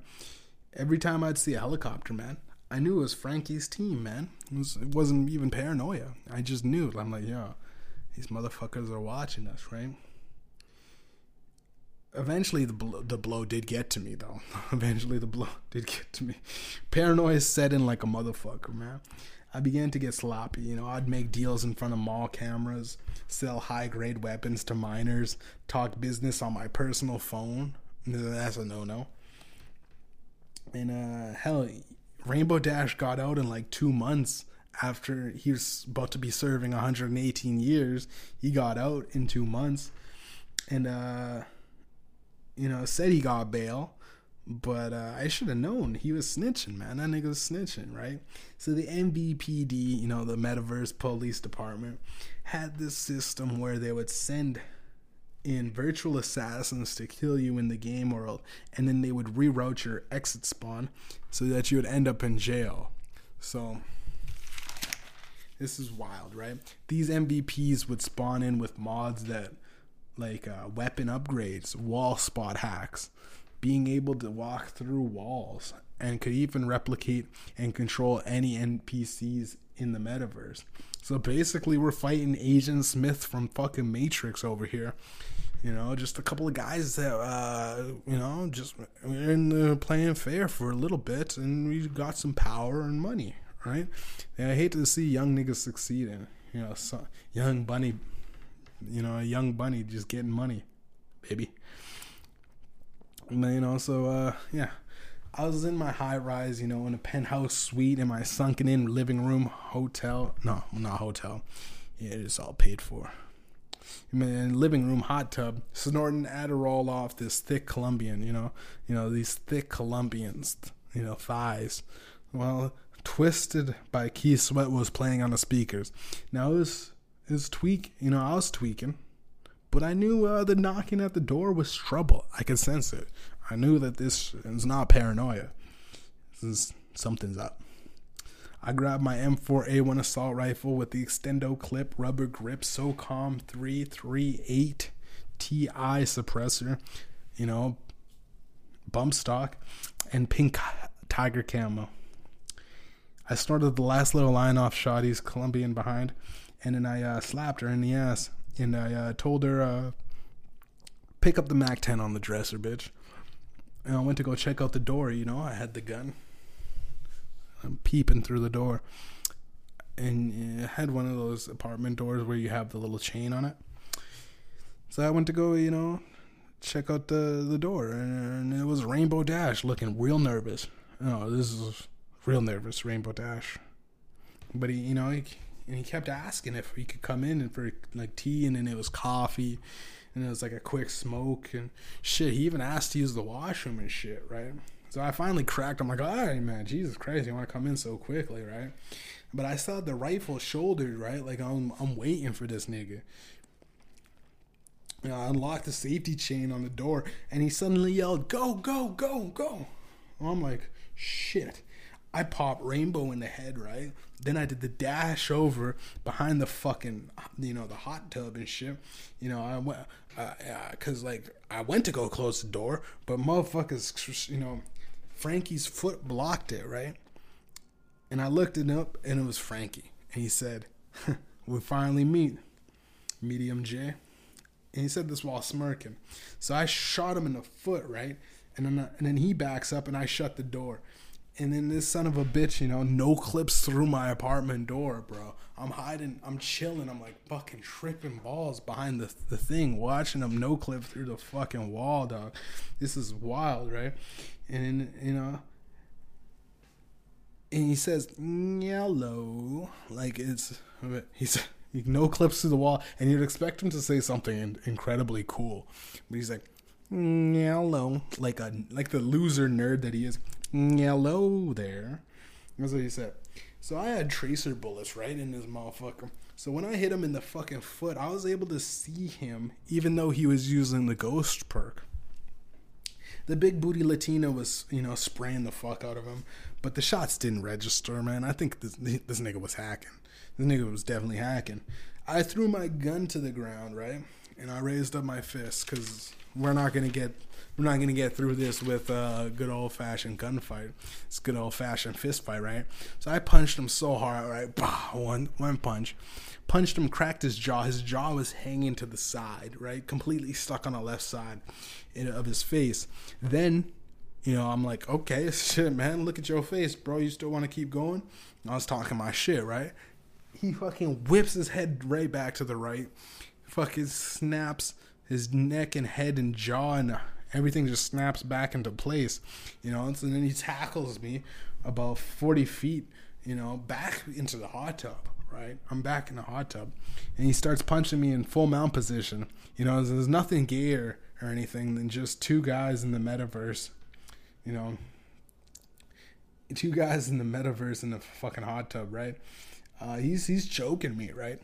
Every time I'd see a helicopter, man, I knew it was Frankie's team, man. It, was, it wasn't even paranoia. I just knew. I'm like, yo, these motherfuckers are watching us, right? Eventually, the blow, the blow did get to me, though. Eventually, the blow did get to me. Paranoia set in like a motherfucker, man. I began to get sloppy. You know, I'd make deals in front of mall cameras, sell high grade weapons to minors, talk business on my personal phone. That's a no no. And uh, hell, Rainbow Dash got out in like two months after he was about to be serving 118 years. He got out in two months, and uh, you know said he got bail, but uh, I should have known he was snitching, man. That nigga was snitching, right? So the MVPD, you know, the Metaverse Police Department, had this system where they would send in virtual assassins to kill you in the game world, and then they would reroute your exit spawn so that you would end up in jail. So this is wild, right? These MVPs would spawn in with mods that like uh, weapon upgrades, wall spot hacks, being able to walk through walls, and could even replicate and control any NPCs in the metaverse. So basically, we're fighting Agent Smith from fucking Matrix over here. You know, just a couple of guys that, uh, you know, just in the playing fair for a little bit, and we got some power and money, right? And I hate to see young niggas succeeding. You know, so, young bunny, you know, a young bunny just getting money, baby. And, you know, so uh, yeah, I was in my high rise, you know, in a penthouse suite in my sunken in living room hotel. No, not hotel. Yeah, it's all paid for. Man, living room hot tub, snorting Adderall off this thick Colombian, you know, you know these thick Colombians, you know thighs. Well, twisted by Keith Sweat was playing on the speakers. Now it was it was tweak, you know, I was tweaking, but I knew uh, the knocking at the door was trouble. I could sense it. I knew that this is not paranoia. This is something's up. I grabbed my M4A1 assault rifle with the extendo clip rubber grip SOCOM 338 TI suppressor, you know, bump stock, and pink tiger camo. I started the last little line off Shotty's Colombian behind, and then I uh, slapped her in the ass, and I uh, told her, uh, pick up the MAC 10 on the dresser, bitch. And I went to go check out the door, you know, I had the gun. Peeping through the door. And had one of those apartment doors where you have the little chain on it. So I went to go, you know, check out the, the door. And it was Rainbow Dash looking real nervous. Oh, this is real nervous, Rainbow Dash. But he, you know, he, and he kept asking if he could come in and for like tea, and then it was coffee, and it was like a quick smoke and shit. He even asked to use the washroom and shit, right? So I finally cracked. I'm like, all right, man, Jesus Christ, you want to come in so quickly, right? But I saw the rifle shouldered, right? Like I'm, I'm waiting for this nigga. Know, I unlocked the safety chain on the door, and he suddenly yelled, "Go, go, go, go!" I'm like, shit. I pop Rainbow in the head, right? Then I did the dash over behind the fucking, you know, the hot tub and shit. You know, I went, uh, cause like I went to go close the door, but motherfuckers, you know, Frankie's foot blocked it, right? And I looked it up and it was Frankie. And he said, We finally meet, Mediumjay. And he said this while smirking. So I shot him in the foot, right? And then, and then he backs up and I shut the door. And then this son of a bitch, you know, no clips through my apartment door, bro. I'm hiding, I'm chilling, I'm like fucking tripping balls behind the, the thing, watching him no clip through the fucking wall, dog. This is wild, right? And, you know, and he says, yellow. Like it's, he's, no clips through the wall, and you'd expect him to say something incredibly cool. But he's like, yellow. Like a, like the loser nerd that he is. Hello there. That's what he said. So I had tracer bullets right in this motherfucker. So when I hit him in the fucking foot, I was able to see him even though he was using the ghost perk. The big booty Latina was, you know, spraying the fuck out of him. but the shots didn't register, man. I think this this nigga was hacking. This nigga was definitely hacking. I threw my gun to the ground, right, and I raised up my fist because we're not gonna get we're not gonna get through this with a good old fashioned gunfight. It's good old fashioned fist fight, right? So I punched him so hard, right? Bah, one one punch, punched him, cracked his jaw. His jaw was hanging to the side, right? Completely stuck on the left side of his face. Then, you know, I'm like, okay, shit, man, look at your face, bro. You still want to keep going? I was talking my shit, right? He fucking whips his head right back to the right. Fucking snaps his neck and head and jaw and everything just snaps back into place, you know. And then he tackles me about 40 feet, you know, back into the hot tub, right? I'm back in the hot tub. And he starts punching me in full mount position. You know, there's nothing gayer or anything than just two guys in the metaverse, you know. Two guys in the metaverse in the fucking hot tub, right? Uh, he's he's choking me, right?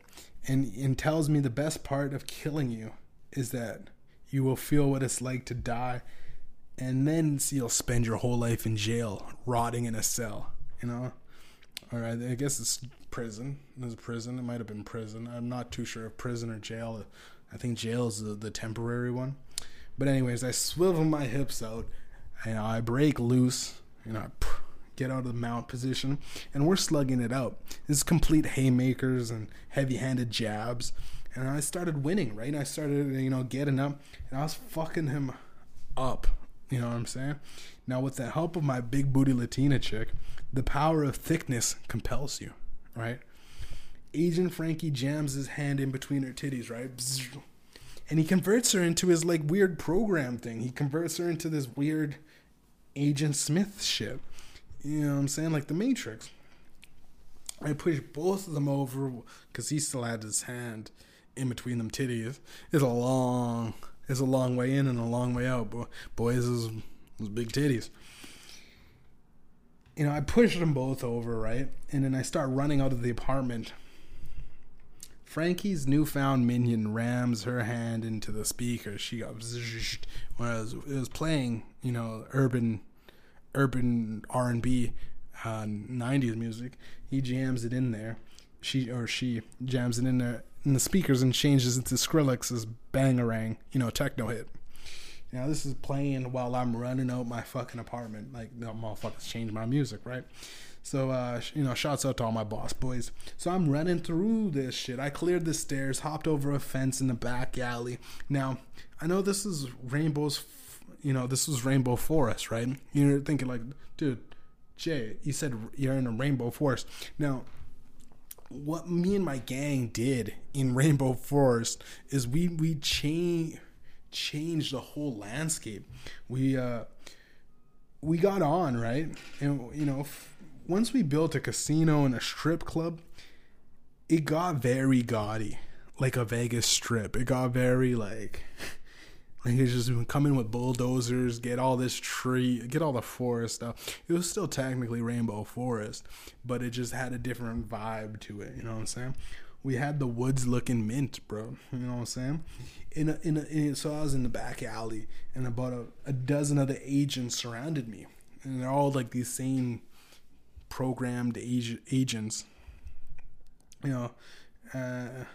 And and tells me the best part of killing you is that you will feel what it's like to die, and then you'll spend your whole life in jail, rotting in a cell. You know. Right, I guess it's prison. It's prison. It might have been prison. I'm not too sure if prison or jail. I think jail is the, the temporary one. But anyways, I swivel my hips out, and I break loose, and I get out of the mount position, and we're slugging it out. It's complete haymakers and heavy-handed jabs and I started winning, right? I started, you know, getting up, and I was fucking him up. You know what I'm saying? Now, with the help of my big booty Latina chick, the power of thickness compels you, right? Agent Frankie jams his hand in between her titties, right? And he converts her into his like weird program thing. He converts her into this weird Agent Smith shit. You know what I'm saying? Like the Matrix. I push both of them over because he still had his hand in between them titties is a long is a long way in and a long way out. Boys is, big titties. You know, I pushed them both over, right? And then I start running out of the apartment. Frankie's newfound minion rams her hand into the speaker. She goes when it was, it was playing, you know, urban, urban R and B, uh, '90s music. He jams it in there. She or she jams it in there, in the speakers and changes into Skrillex's Bangarang, you know, techno hit. Now this is playing while I'm running out my fucking apartment. Like the motherfuckers change my music, right? So uh, you know, shouts out to all my boss boys. So I'm running through this shit. I cleared the stairs, hopped over a fence in the back alley. Now I know this is Rainbow's, you know, this was Rainbow Forest, right? You're thinking like, dude, Jay, you said you're in a Rainbow Forest. Now what me and my gang did in Rainbow Forest is we we change changed the whole landscape. We uh we got on right, and you know f- once we built a casino and a strip club, it got very gaudy, like a Vegas strip. It got very like like it's just come in with bulldozers, get all this tree, get all the forest stuff. It was still technically Rainbow Forest, but it just had a different vibe to it. You know what I'm saying? We had the woods looking mint, bro. You know what I'm saying? In a, in, a, in a, so I was in the back alley, and about a, a dozen other agents surrounded me, and they're all like these same programmed ag- agents. You know, uh,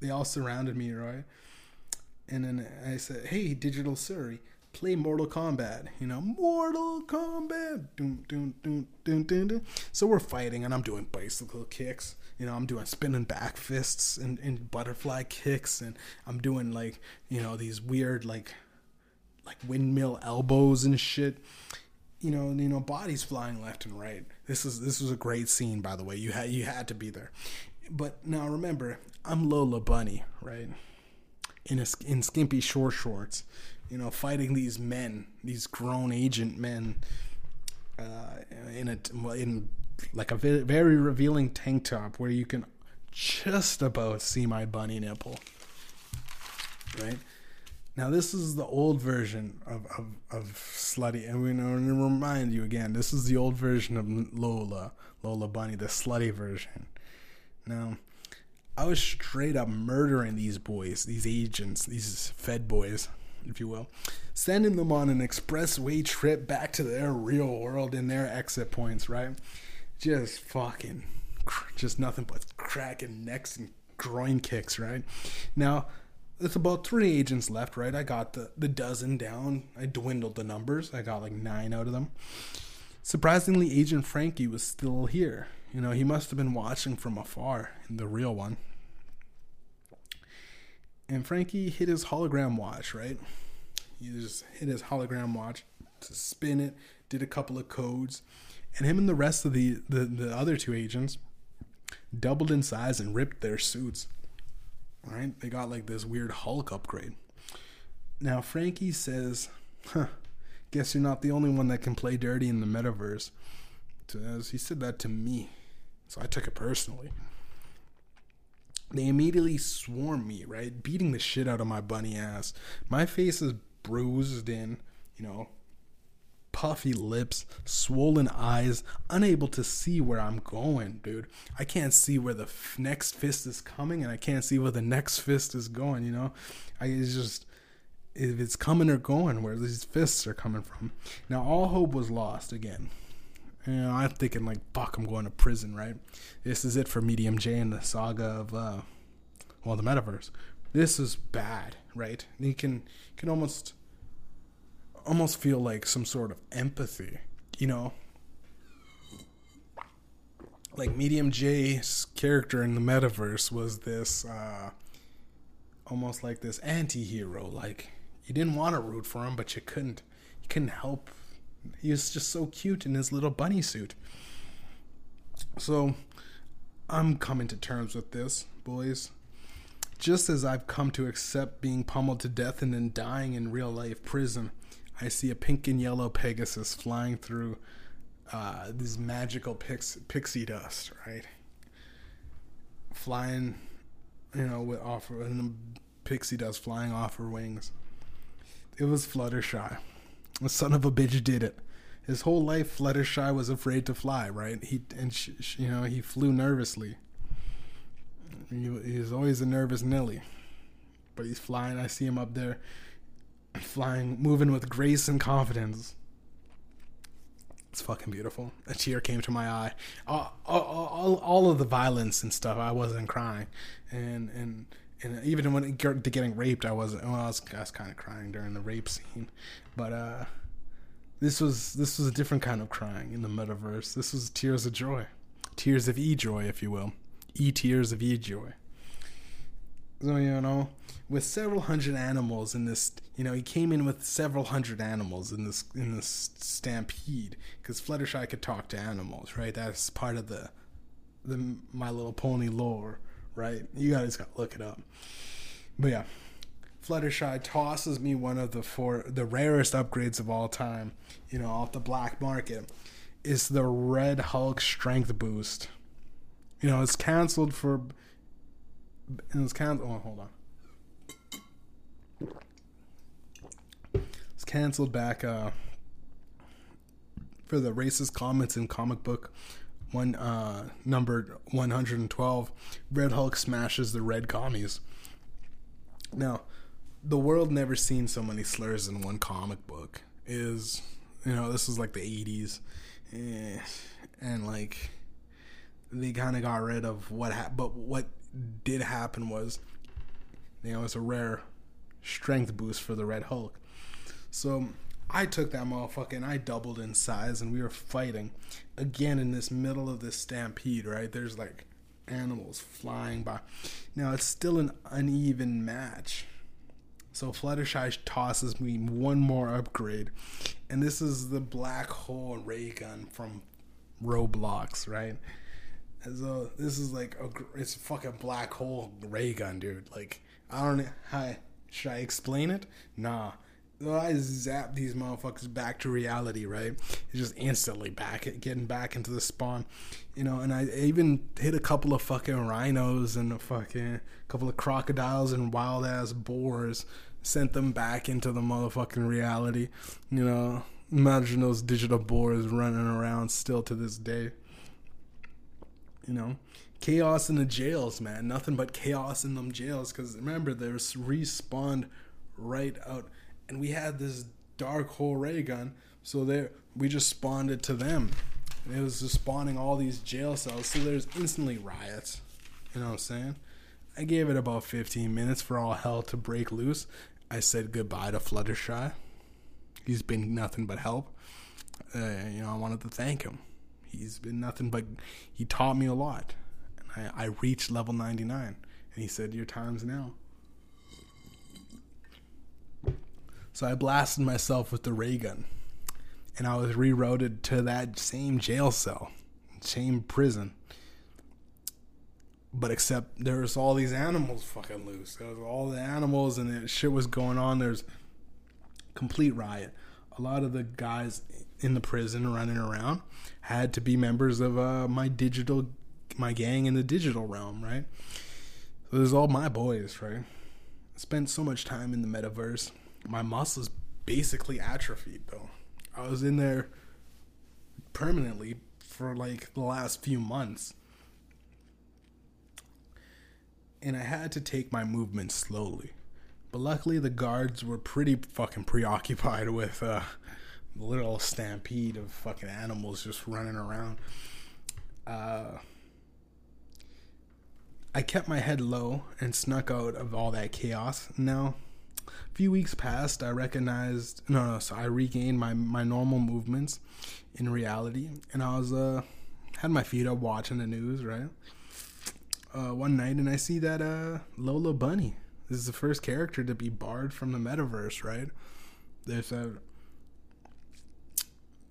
they all surrounded me, right? And then I said, "Hey, Digital Siri, play Mortal Kombat." You know, Mortal Kombat. Doom, doom, doom, doom, doom, doom. So we're fighting, and I'm doing bicycle kicks. You know, I'm doing spinning back fists and, and butterfly kicks, and I'm doing like you know these weird like like windmill elbows and shit. You know, you know, bodies flying left and right. This is this was a great scene, by the way. You had you had to be there. But now remember, I'm Lola Bunny, right? In a, in skimpy short shorts, you know, fighting these men, these grown agent men, uh, in a in like a very revealing tank top where you can just about see my bunny nipple. Right now, this is the old version of of, of slutty, and we know to remind you again, this is the old version of Lola, Lola Bunny, the slutty version. Now, I was straight up murdering these boys, these agents, these Fed boys. if you will, sending them on an expressway trip back to their real world in their exit points, right? Just fucking, just nothing but cracking necks and groin kicks, right? Now, there's about three agents left, right? I got the, the dozen down. I dwindled the numbers. I got like nine out of them. Surprisingly, Agent Frankie was still here. You know, he must have been watching from afar the real one. And Frankie hit his hologram watch, right? He just hit his hologram watch to spin it, did a couple of codes, and him and the rest of the, the, the other two agents doubled in size and ripped their suits. Right? They got like this weird Hulk upgrade. Now Frankie says, huh, guess you're not the only one that can play dirty in the metaverse. As he said that to me. So I took it personally. They immediately swarm me, right? Beating the shit out of my bunny ass. My face is bruised in, you know, puffy lips, swollen eyes, unable to see where I'm going, dude. I can't see where the f- next fist is coming, and I can't see where the next fist is going. You know, I it's just if it's coming or going, where these fists are coming from. Now all hope was lost again. You know, I'm thinking like, fuck, I'm going to prison, right? This is it for Mediumjay and the saga of, uh, well, the metaverse. This is bad, right? You can can almost almost feel like some sort of empathy, you know? Like Mediumjay's character in the metaverse was this uh almost like this anti-hero like you didn't want to root for him but you couldn't you couldn't help he was just so cute in his little bunny suit so i'm coming to terms with this boys just as i've come to accept being pummeled to death and then dying in real life prison I see a pink and yellow Pegasus flying through uh, this magical pix- pixie dust, right? Flying, you know, with off and pixie dust flying off her wings. It was Fluttershy. The son of a bitch did it. His whole life, Fluttershy was afraid to fly, right? He and sh- sh- you know he flew nervously. He, he was always a nervous Nelly, but he's flying. I see him up there flying, moving with grace and confidence. It's fucking beautiful. A tear came to my eye. All, all, all, of the violence and stuff, I wasn't crying, and and and even when it got to getting raped, I wasn't. Well, I was, was kind of crying during the rape scene, but uh, this was this was a different kind of crying in the metaverse. This was tears of joy, tears of e joy, if you will, e tears of e joy. So you know, with several hundred animals in this you know he came in with several hundred animals in this in this stampede because fluttershy could talk to animals right that's part of the the my little pony lore right? You guys gotta look it up. But yeah fluttershy tosses me one of the four the rarest upgrades of all time you know off the black market. Is the red hulk strength boost. You know it's canceled for it was canceled oh hold on. It's canceled back uh, for the racist comments in comic book one uh, numbered 112 red hulk smashes the red commies now the world never seen so many slurs in one comic book is you know this is like the 80s eh, and like they kind of got rid of what but what did happen was you know it's a rare strength boost for the Red Hulk. So I took that motherfucker and I doubled in size and we were fighting again in this middle of this stampede, right? There's like animals flying by. Now it's still an uneven match. So Fluttershy tosses me one more upgrade. And this is the black hole ray gun from Roblox, right? So this is like a it's a fucking black hole ray gun, dude. Like I don't know how should I explain it? Nah. I zap these motherfuckers back to reality, right? It's just instantly back, getting back into the spawn, you know. And I even hit a couple of fucking rhinos and a fucking couple of crocodiles and wild ass boars, sent them back into the motherfucking reality, you know. Imagine those digital boars running around still to this day, you know chaos in the jails, man. Nothing but chaos in them jails. Because remember, they're respawned right out and we had this dark hole ray gun. So there, we just spawned it to them. And it was just spawning all these jail cells. So there's instantly riots. You know what I'm saying? I gave it about 15 minutes for all hell to break loose. I said goodbye to Fluttershy. He's been nothing but help. Uh, you know, I wanted to thank him. He's been nothing but he taught me a lot. And I, I reached level 99, and he said, "Your time's now." So I blasted myself with the ray gun, and I was rerouted to that same jail cell, same prison. But except there was all these animals fucking loose. There was all the animals and shit was going on. There's complete riot. A lot of the guys in the prison running around had to be members of uh, my digital, my gang in the digital realm, right? So there's all my boys, right? I spent so much time in the metaverse. My muscles basically atrophied, though. I was in there permanently for like the last few months. And I had to take my movement slowly. But luckily, the guards were pretty fucking preoccupied with uh, little stampede of fucking animals just running around. Uh, I kept my head low and snuck out of all that chaos. Now, few weeks passed, I recognized no, no, so I regained my my normal movements in reality, and I was uh had my feet up watching the news, right? Uh, one night, and I see that uh Lola Bunny this is the first character to be barred from the metaverse, right? There's a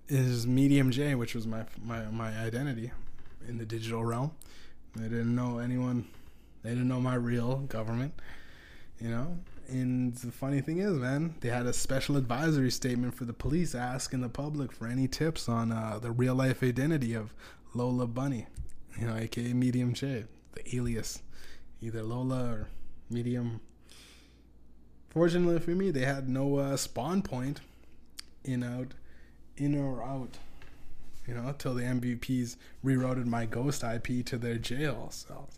is Mediumjay, which was my my my identity in the digital realm. They didn't know anyone. They didn't know my real government, you know. And the funny thing is, man, they had a special advisory statement for the police asking the public for any tips on uh, the real life identity of Lola Bunny, you know, aka Mediumjay, the alias, either Lola or Medium Fortunately for me, they had no uh, spawn point in out, in or out. You know, till the MVPs rerouted my ghost IP to their jail cells.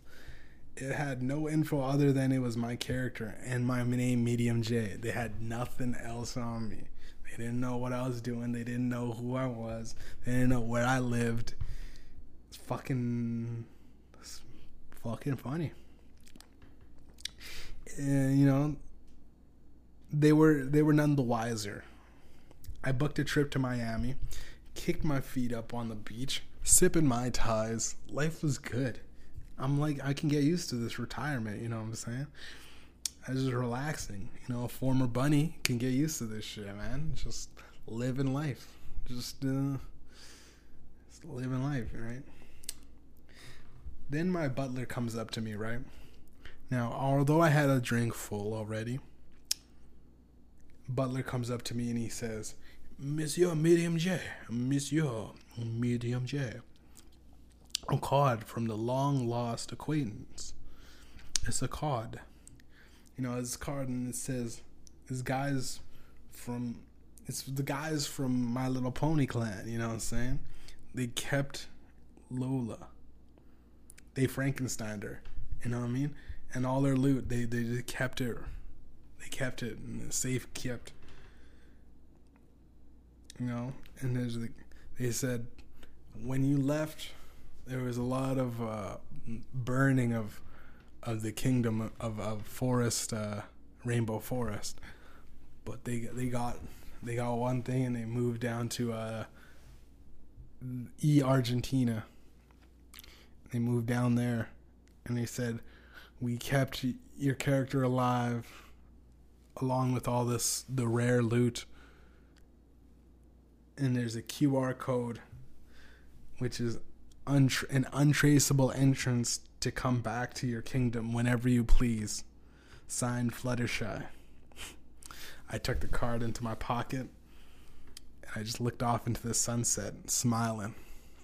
It had no info other than it was my character and my name, Mediumjay. They had nothing else on me. They didn't know what I was doing. They didn't know who I was. They didn't know where I lived. It's fucking, it's fucking funny. And, you know, they were they were none the wiser. I booked a trip to Miami, kicked my feet up on the beach, sipping mai tais. Life was good. I'm like I can get used to this retirement, you know what I'm saying? I just relaxing. You know, a former bunny can get used to this shit, man. Just living life. Just uh just living life, right? Then my butler comes up to me, right? Now, although I had a drink full already, Butler comes up to me and he says, Monsieur Mediumjay, Monsieur Mediumjay. A card from the long lost acquaintance. It's a card. You know, it's card and it says, this guy's from, it's the guys from My Little Pony clan, you know what I'm saying? They kept Lola. They Frankensteined her, you know what I mean? And all their loot, they, they just kept it they kept it in the safe kept. You know, and there's the, they said when you left, there was a lot of uh, burning of of the kingdom of of forest, uh, rainbow forest. But they they got they got one thing and they moved down to uh, E Argentina. They moved down there, and they said, "We kept your character alive." along with all this the rare loot and there's a QR code which is an untraceable entrance to come back to your kingdom whenever you please. Signed Fluttershy. I took the card into my pocket and I just looked off into the sunset smiling